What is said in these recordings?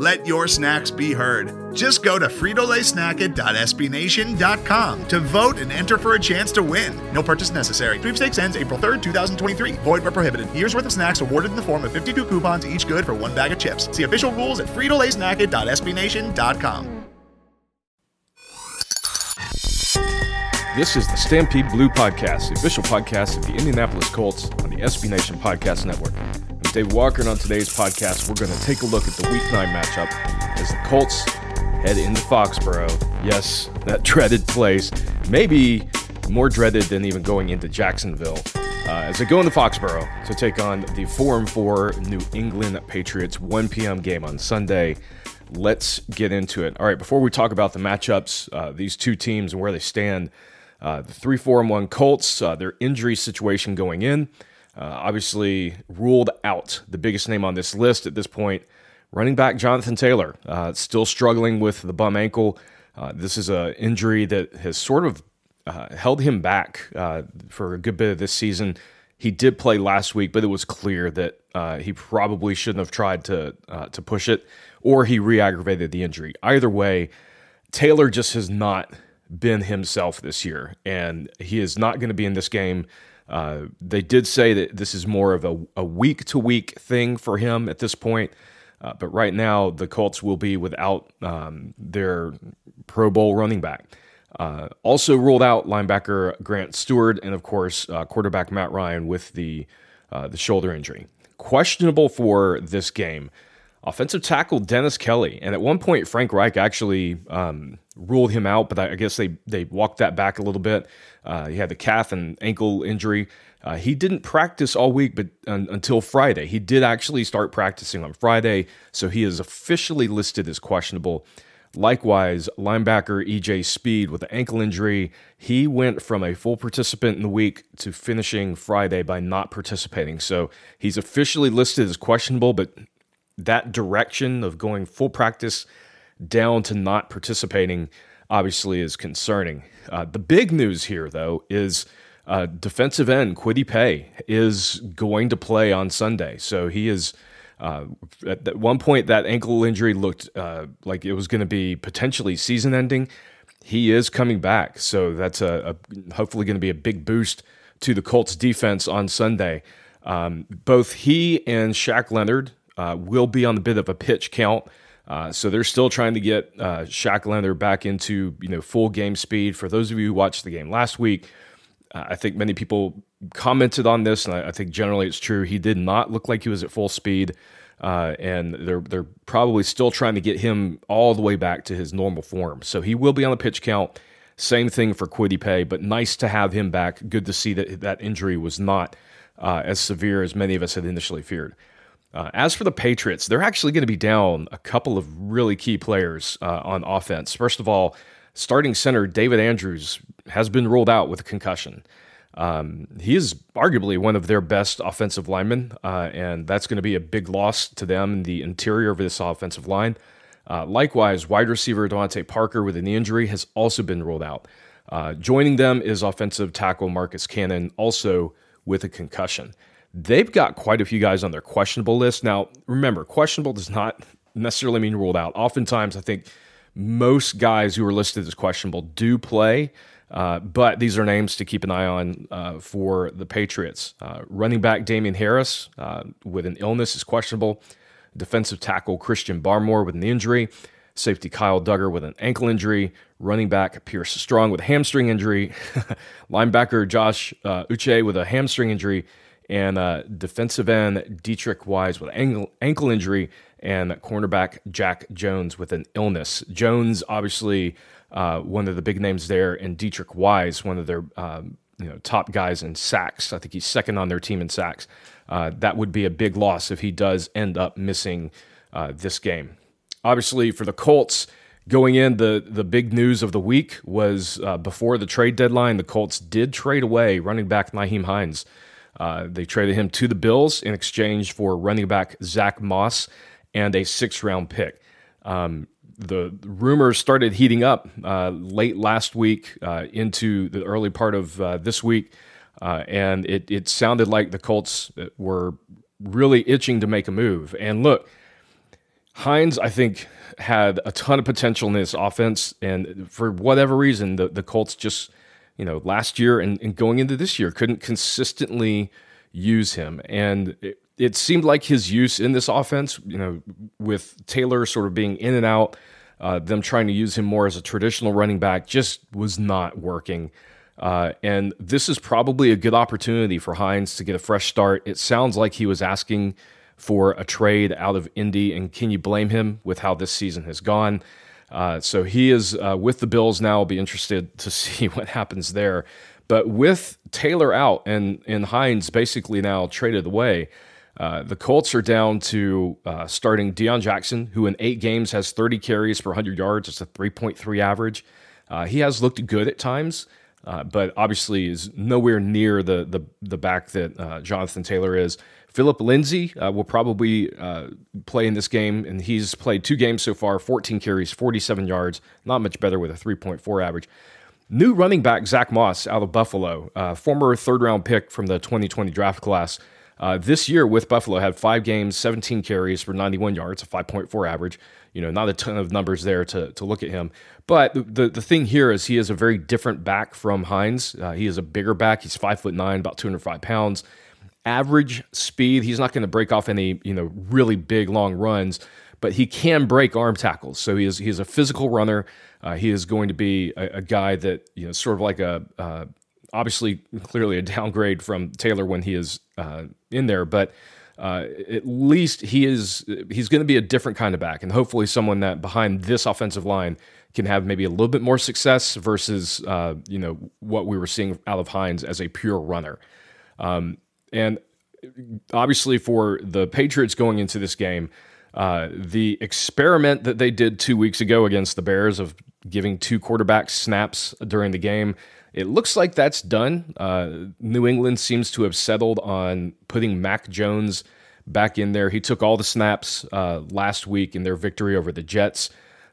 Let your snacks be heard. Just go to fritolaysnacket.sbnation.com to vote and enter for a chance to win. No purchase necessary. Sweepstakes ends April 3rd, 2023. Void where prohibited. Year's worth of snacks awarded in the form of 52 coupons, each good for one bag of chips. See official rules at fritolaysnacket.sbnation.com. This is the Stampede Blue Podcast, the official podcast of the Indianapolis Colts on the SB Nation Podcast Network. I'm Dave Walker, and on today's podcast, we're going to take a look at the Week 9 matchup as the Colts head into Foxborough. Yes, that dreaded place. Maybe more dreaded than even going into Jacksonville. Uh, as they go into Foxborough to take on the 4 4 New England Patriots 1 p.m. game on Sunday. Let's get into it. All right, before we talk about the matchups, uh, these two teams and where they stand, uh, the 3 4 1 Colts, uh, their injury situation going in, uh, obviously ruled out. The biggest name on this list at this point, running back Jonathan Taylor, uh, still struggling with the bum ankle. Uh, this is an injury that has sort of held him back for a good bit of this season. He did play last week, but it was clear that he probably shouldn't have tried to to push it, or he re-aggravated the injury. Either way, Taylor just has not been himself this year, and he is not going to be in this game. Uh, they did say that this is more of a week to week thing for him at this point. Uh, but right now, the Colts will be without um, their Pro Bowl running back. Uh, also ruled out linebacker Grant Stewart and of course, uh, quarterback Matt Ryan with the uh, the shoulder injury. Questionable for this game offensive tackle Dennis Kelly. And at one point, Frank Reich actually um, ruled him out, but I guess they, they walked that back a little bit. Uh, he had the calf and ankle injury. Uh, he didn't practice all week, but un- until Friday, he did actually start practicing on Friday, so he is officially listed as questionable. Likewise, linebacker EJ Speed with the ankle injury, he went from a full participant in the week to finishing Friday by not participating. So he's officially listed as questionable, but that direction of going full practice down to not participating obviously is concerning. Uh, the big news here, though, is uh, defensive end Kwity Paye is going to play on Sunday. So he is. Uh, at one point, that ankle injury looked uh, like it was going to be potentially season ending. He is coming back, so that's a, a hopefully going to be a big boost to the Colts defense on Sunday. Um, both he and Shaq Leonard uh, will be on the bit of a pitch count. Uh, so they're still trying to get uh, Shaq Leonard back into you know full game speed. For those of you who watched the game last week, uh, I think many people commented on this, and I, I, think generally it's true. He did not look like he was at full speed, uh, and they're they're probably still trying to get him all the way back to his normal form. So he will be on the pitch count. Same thing for Kwity Paye, but nice to have him back. Good to see that that injury was not uh, as severe as many of us had initially feared. Uh, as for the Patriots, they're actually going to be down a couple of really key players uh, on offense. First of all, starting center David Andrews has been ruled out with a concussion. Um, he is arguably one of their best offensive linemen, uh, and that's going to be a big loss to them in the interior of this offensive line. Uh, likewise, wide receiver DeVante Parker with a knee injury has also been ruled out. Uh, joining them is offensive tackle Marcus Cannon, also with a concussion they've got quite a few guys on their questionable list. Now, remember, questionable does not necessarily mean ruled out. Oftentimes, I think most guys who are listed as questionable do play, uh, but these are names to keep an eye on uh, for the Patriots. Uh, running back Damien Harris uh, with an illness is questionable. Defensive tackle Christian Barmore with an injury. Safety Kyle Dugger with an ankle injury. Running back Pierre Strong with a hamstring injury. Linebacker Josh uh, Uche with a hamstring injury and uh, defensive end Deatrich Wise with ankle, ankle injury, and cornerback Jack Jones with an illness. Jones, obviously, uh, one of the big names there, and Deatrich Wise, one of their um, you know top guys in sacks. I think he's second on their team in sacks. Uh, that would be a big loss if he does end up missing uh, this game. obviously, for the Colts, going in, the, the big news of the week was uh, before the trade deadline, the Colts did trade away running back Nyheim Hines. Uh, they traded him to the Bills in exchange for running back Zack Moss and a six round pick. Um, the rumors started heating up uh, late last week uh, into the early part of uh, this week, uh, and it, it sounded like the Colts were really itching to make a move. And look, Hines, I think, had a ton of potential in this offense, and for whatever reason, the, the Colts just, you know, last year and, and going into this year couldn't consistently use him. And it, it seemed like his use in this offense, you know, with Taylor sort of being in and out, uh, them trying to use him more as a traditional running back just was not working. Uh, and this is probably a good opportunity for Hines to get a fresh start. It sounds like he was asking for a trade out of Indy, and can you blame him with how this season has gone? Uh, so he is uh, with the Bills now. I'll be interested to see what happens there. But with Taylor out and, and Hines basically now traded away, uh, the Colts are down to uh, starting Deon Jackson, who in eight games has 30 carries for 100 yards. It's a 3.3 average. Uh, he has looked good at times, uh, but obviously is nowhere near the the, the back that uh, Jonathan Taylor is. Phillip Lindsay will probably play in this game, and he's played two games so far 14 carries, 47 yards, not much better with a 3.4 average. New running back Zack Moss out of Buffalo, former third round pick from the 2020 draft class. Uh, this year with Buffalo had five games, 17 carries for 91 yards, a 5.4 average. You know, not a ton of numbers there to, to look at him. But the, the thing here is he is a very different back from Hines. Uh, he is a bigger back. He's five foot nine, about 205 pounds. Average speed. He's not going to break off any you know really big long runs, but he can break arm tackles. So he is he is a physical runner. Uh, he is going to be a, a, guy that you know sort of like a uh, obviously clearly a downgrade from Taylor when he is uh, in there, but uh, at least he is he's going to be a different kind of back, and hopefully someone that behind this offensive line can have maybe a little bit more success versus uh, you know what we were seeing out of Hines as a pure runner. Um, and obviously for the Patriots going into this game. Uh, the experiment that they did two weeks ago against the Bears of giving two quarterbacks snaps during the game it looks like that's done. Uh, New England seems to have settled on putting Mac Jones back in there. He took all the snaps uh, last week in their victory over the Jets,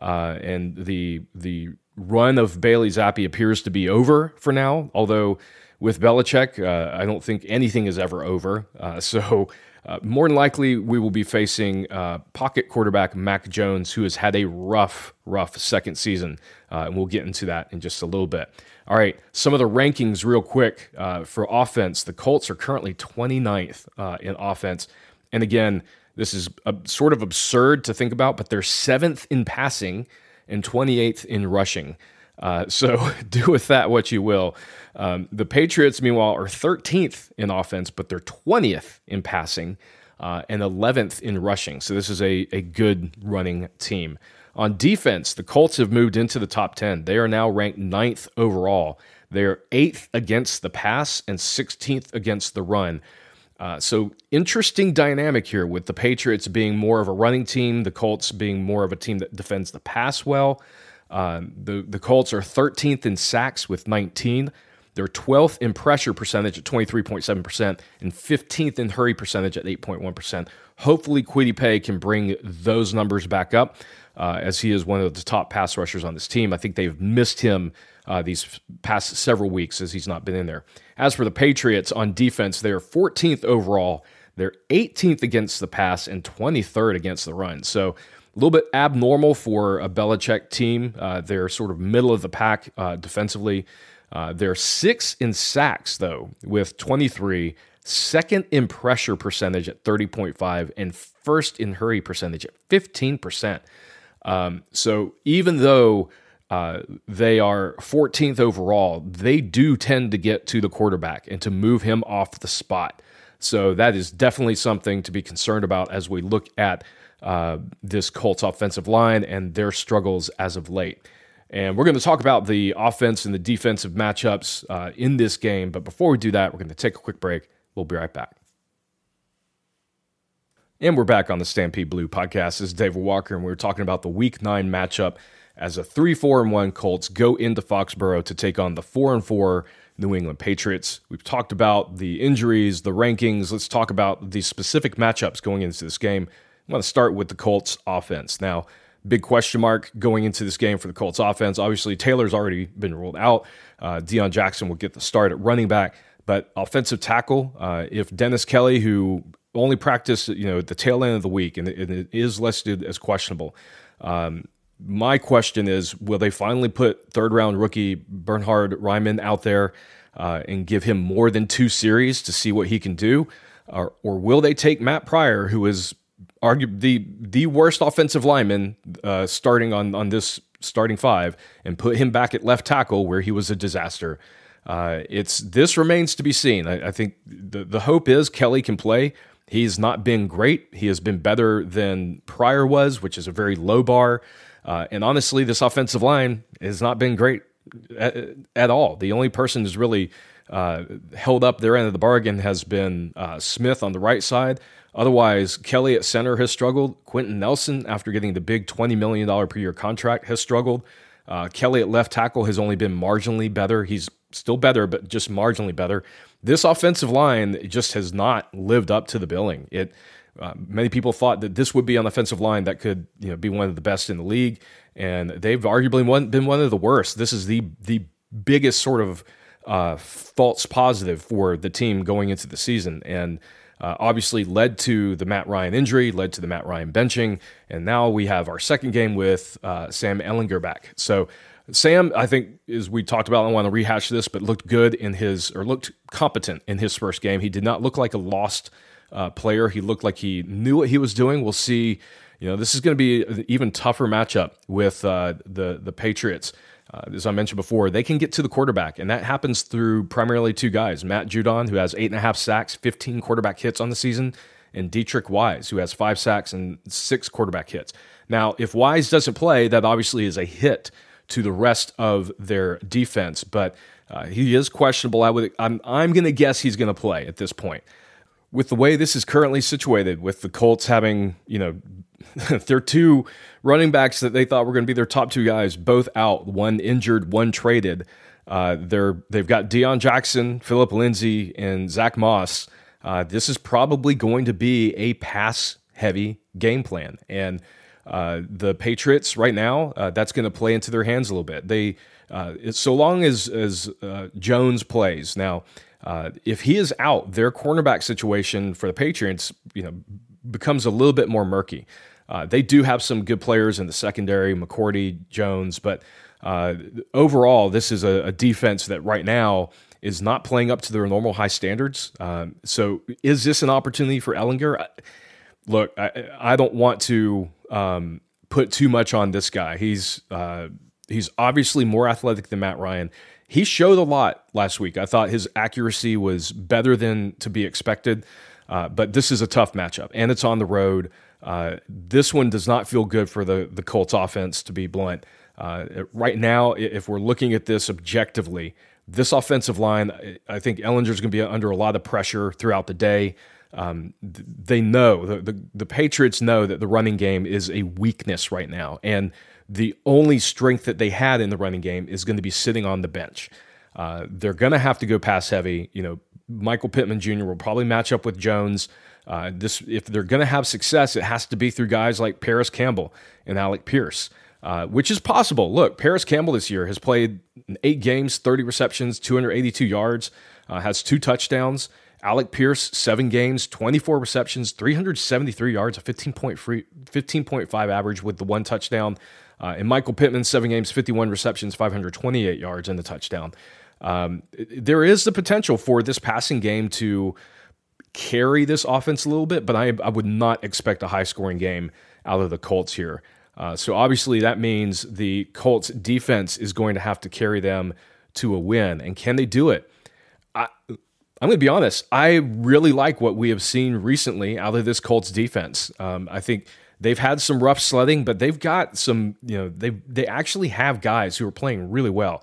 uh, and the the run of Bailey Zappe appears to be over for now. Although with Belichick, uh, I don't think anything is ever over. Uh, so. Uh, more than likely, we will be facing pocket quarterback Mac Jones, who has had a rough, rough second season. and we'll get into that in just a little bit. All right, some of the rankings, real quick, uh, for offense. The Colts are currently 29th uh, in offense. And again, this is sort of absurd to think about, but they're seventh in passing and 28th in rushing. Uh, so do with that what you will. Um, the Patriots, meanwhile, are 13th in offense, but they're 20th in passing uh, and 11th in rushing. So this is a, a good running team. On defense, the Colts have moved into the top 10. They are now ranked ninth overall. They're eighth against the pass and 16th against the run. Uh, so, interesting dynamic here with the Patriots being more of a running team, the Colts being more of a team that defends the pass well. Uh, the, the Colts are 13th in sacks with 19. They're 12th in pressure percentage at 23.7% and 15th in hurry percentage at 8.1%. Hopefully, Kwity Paye can bring those numbers back up uh, as he is one of the top pass rushers on this team. I think they've missed him uh, these past several weeks as he's not been in there. As for the Patriots on defense, they're 14th overall. They're 18th against the pass and 23rd against the run. So a little bit abnormal for a Belichick team. Uh, they're sort of middle of the pack uh, defensively. Uh, they're six in sacks, though, with 23, second in pressure percentage at 30.5, and first in hurry percentage at 15%. Um, so even though uh, they are 14th overall, they do tend to get to the quarterback and to move him off the spot. So that is definitely something to be concerned about as we look at uh, this Colts offensive line and their struggles as of late. And we're going to talk about the offense and the defensive matchups uh, in this game. But before we do that, we're going to take a quick break. We'll be right back. And we're back on the Stampede Blue podcast. This is David Walker, and we are talking about the Week Nine matchup as a three, four, and one Colts go into Foxborough to take on the four and four New England Patriots. We've talked about the injuries, the rankings. Let's talk about the specific matchups going into this game. I want to start with the Colts offense. Now, big question mark going into this game for the Colts offense. Obviously, Taylor's already been ruled out. Uh, Deon Jackson will get the start at running back. But offensive tackle, uh, if Dennis Kelly, who only practice, you know, at the tail end of the week, and it, and it is listed as questionable. Um, my question is, will they finally put third round rookie Bernhard Raimann out there uh, and give him more than two series to see what he can do, or, or will they take Matt Pryor, who is arguably the the worst offensive lineman uh, starting on on this starting five, and put him back at left tackle where he was a disaster? Uh, it's this remains to be seen. I, I think the the hope is Kelly can play. He's not been great. He has been better than Pryor was, which is a very low bar. Uh, and honestly, this offensive line has not been great at, at all. The only person who's really uh, held up their end of the bargain has been uh, Smith on the right side. Otherwise, Kelly at center has struggled. Quenton Nelson, after getting the big $20 million per year contract, has struggled. Uh, Kelly at left tackle has only been marginally better. He's still better, but just marginally better. This offensive line just has not lived up to the billing. It uh, many people thought that this would be an offensive line that could you know be one of the best in the league, and they've arguably one, been one of the worst. This is the the biggest sort of uh, false positive for the team going into the season, and uh, obviously led to the Matt Ryan injury, led to the Matt Ryan benching, and now we have our second game with uh, Sam Ehlinger back. So Sam, I think, as we talked about, I don't want to rehash this, but looked good in his, or looked competent in his first game. He did not look like a lost uh, player. He looked like he knew what he was doing. We'll see. You know, this is going to be an even tougher matchup with uh, the the Patriots. Uh, as I mentioned before, they can get to the quarterback, and that happens through primarily two guys: Matt Judon, who has eight and a half sacks, 15 quarterback hits on the season, and Deatrich Wise, who has five sacks and six quarterback hits. Now, if Wise doesn't play, that obviously is a hit to the rest of their defense. But uh, he is questionable. I would I'm I'm going to guess he's going to play at this point. With the way this is currently situated, with the Colts having you know their two running backs that they thought were going to be their top two guys both out, one injured, one traded. Uh, they're they've got Deon Jackson, Phillip Lindsay, and Zack Moss. Uh, this is probably going to be a pass heavy game plan and uh, the Patriots right now, uh, that's going to play into their hands a little bit. They, uh, so long as as uh, Jones plays now, uh, if he is out, their cornerback situation for the Patriots, you know, becomes a little bit more murky. they do have some good players in the secondary, McCourty, Jones, but overall, this is a, a, defense that right now is not playing up to their normal high standards. Um, so, is this an opportunity for Ehlinger? Look, I, I don't want to um, put too much on this guy. He's uh, he's obviously more athletic than Matt Ryan. He showed a lot last week. I thought his accuracy was better than to be expected. Uh, but this is a tough matchup, and it's on the road. Uh, this one does not feel good for the the Colts offense, to be blunt. Uh, right now, if we're looking at this objectively, this offensive line, I think Ehlinger's going to be under a lot of pressure throughout the day um, they know the, the, the Patriots know that the running game is a weakness right now, and the only strength that they had in the running game is going to be sitting on the bench. Uh, they're going to have to go pass heavy. You know, Michael Pittman Jr. will probably match up with Jones. Uh, this, if they're going to have success, it has to be through guys like Parris Campbell and Alec Pierce, uh, which is possible. Look, Parris Campbell this year has played eight games, 30 receptions, 282 yards, uh, has two touchdowns. Alec Pierce, seven games, 24 receptions, 373 yards, a 15.5 average with the one touchdown. Uh, and Michael Pittman, seven games, 51 receptions, 528 yards, and the touchdown. Um, there is the potential for this passing game to carry this offense a little bit, but I, I would not expect a high scoring game out of the Colts here. Uh, so obviously, that means the Colts defense is going to have to carry them to a win. And can they do it? I, I'm going to be honest. I really like what we have seen recently out of this Colts defense. Um, I think they've had some rough sledding, but they've got some. You know, they they actually have guys who are playing really well.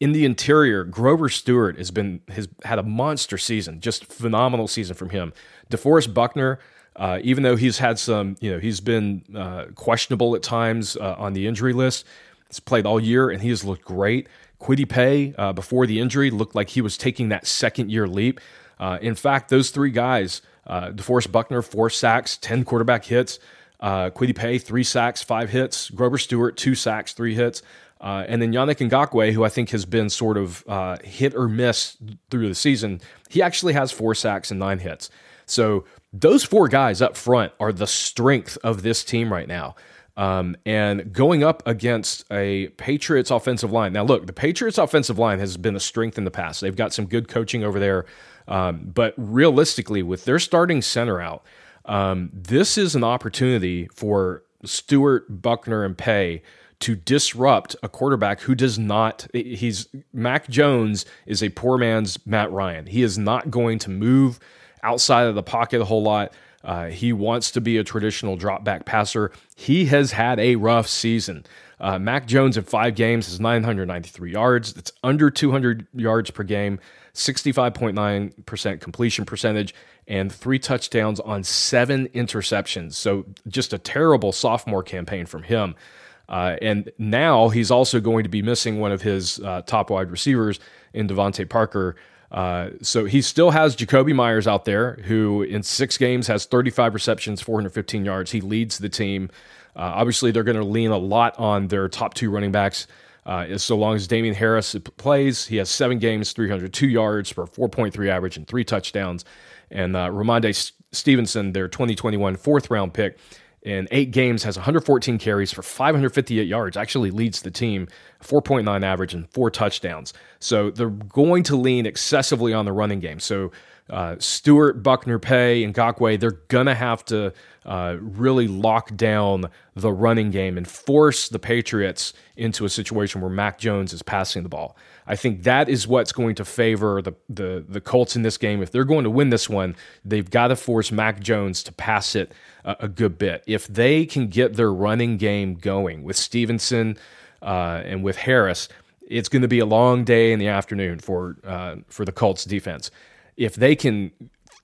In the interior, Grover Stewart has been has had a monster season, just phenomenal season from him. DeForest Buckner, Uh, even though he's had some, you know, he's been uh, questionable at times uh, on the injury list. He's played all year and he has looked great. Kwity Paye, uh, before the injury, looked like he was taking that second year leap. Uh, in fact, those three guys, uh, DeForest Buckner, four sacks, 10 quarterback hits. Uh, Kwity Paye, three sacks, five hits. Grover Stewart, two sacks, three hits. Uh, and then Yannick Ngakoue, who I think has been sort of uh, hit or miss through the season, he actually has four sacks and nine hits. So those four guys up front are the strength of this team right now. Um, and going up against a Patriots offensive line. Now, look, the Patriots offensive line has been a strength in the past. They've got some good coaching over there. Um, but realistically, with their starting center out, um, this is an opportunity for Stewart, Buckner, and Paye to disrupt a quarterback who does not. He's Mac Jones is a poor man's Matt Ryan. He is not going to move outside of the pocket a whole lot. Uh, he wants to be a traditional drop back passer. He has had a rough season. Uh, Mac Jones in five games has 993 yards. That's under 200 yards per game, 65.9% completion percentage, and three touchdowns on seven interceptions. So just a terrible sophomore campaign from him. Uh, and now he's also going to be missing one of his uh, top wide receivers in DeVante Parker. Uh, so he still has Jakobi Meyers out there, who in six games has 35 receptions, 415 yards. He leads the team. Uh, obviously, they're going to lean a lot on their top two running backs. Uh, so long as Damien Harris plays, he has seven games, 302 yards for 4.3 average and three touchdowns. And uh, Rhamondre Stevenson, their 2021 fourth round pick, in eight games has 114 carries for 558 yards. Actually leads the team 4.9 average and four touchdowns. So they're going to lean excessively on the running game. So uh, Stewart, Buckner, Paye, and Ngakoue, they're going to have to uh, really lock down the running game and force the Patriots into a situation where Mac Jones is passing the ball. I think that is what's going to favor the, the, the Colts in this game. If they're going to win this one, they've got to force Mac Jones to pass it a, a good bit. If they can get their running game going with Stevenson uh, and with Harris, it's going to be a long day in the afternoon for uh, for the Colts defense. If they can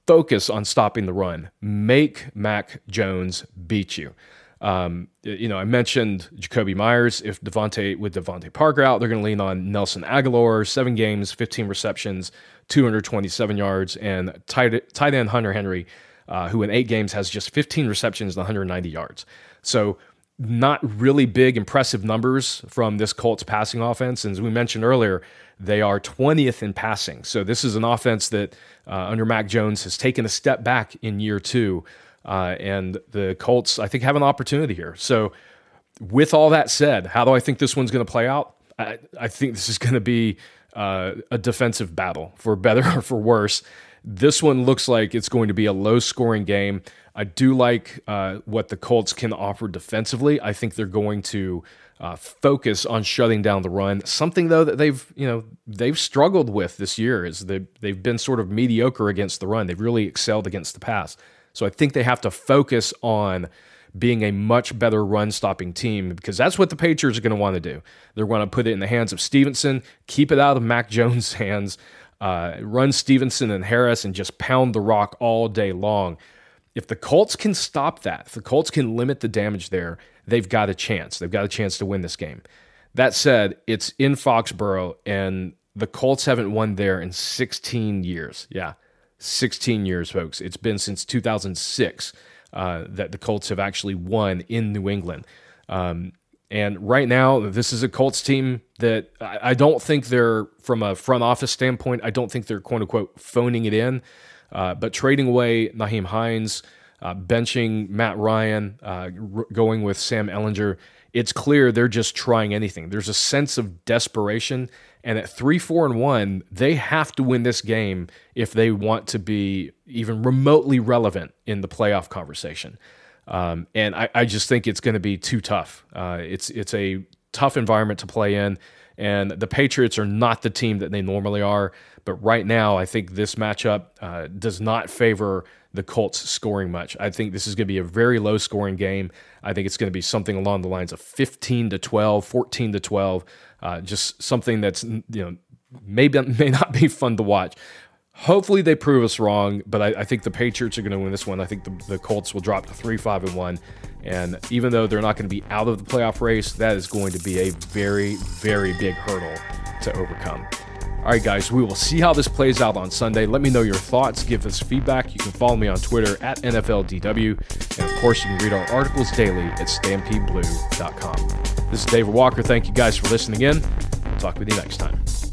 focus on stopping the run, make Mac Jones beat you. Um, you know, I mentioned Jakobi Meyers. If DeVante with DeVante Parker out, they're going to lean on Nelson Agholor. Seven games, 15 receptions, 227 yards, and tight, tight end Hunter Henry, uh, who in eight games has just 15 receptions and 190 yards. So not really big, impressive numbers from this Colts passing offense. And as we mentioned earlier, they are 20th in passing. So this is an offense that uh, under Mac Jones has taken a step back in year two. Uh, and the Colts, I think, have an opportunity here. So, with all that said, how do I think this one's going to play out? I, I, think this is going to be uh, a defensive battle, for better or for worse. This one looks like it's going to be a low scoring game. I do like uh, what the Colts can offer defensively. I think they're going to uh, focus on shutting down the run. Something though that they've you know they've struggled with this year is they they've been sort of mediocre against the run. They've really excelled against the pass. So I think they have to focus on being a much better run stopping team because that's what the Patriots are going to want to do. They're going to put it in the hands of Stevenson, keep it out of Mac Jones' hands, uh, run Stevenson and Harris, and just pound the rock all day long. If the Colts can stop that, if the Colts can limit the damage there, they've got a chance. They've got a chance to win this game. That said, it's in Foxborough, and the Colts haven't won there in 16 years. Yeah, 16 years, folks. It's been since 2006 uh, that the Colts have actually won in New England. Um, and right now, this is a Colts team that I, don't think they're, from a front office standpoint, I don't think they're quote unquote phoning it in. Uh, but trading away Nyheim Hines, uh, benching Matt Ryan, uh, r- going with Sam Ehlinger, it's clear they're just trying anything. There's a sense of desperation and at three, four, and one, they have to win this game if they want to be even remotely relevant in the playoff conversation. Um, and I, I, just think it's going to be too tough. Uh, it's it's a tough environment to play in, and the Patriots are not the team that they normally are. But right now, I think this matchup uh, does not favor the Colts scoring much. I think this is going to be a very low scoring game. I think it's going to be something along the lines of 15 to 12, 14 to 12. Uh, just something that's you know maybe may not be fun to watch. Hopefully they prove us wrong, but I, I think the Patriots are going to win this one. I think the, the Colts will drop to three, five, and one. And even though they're not going to be out of the playoff race, that is going to be a very, very big hurdle to overcome. All right, guys, we will see how this plays out on Sunday. Let me know your thoughts. Give us feedback. You can follow me on Twitter at NFLDW. And of course, you can read our articles daily at StampedeBlue.com. This is David Walker. Thank you guys for listening in. Talk with you next time.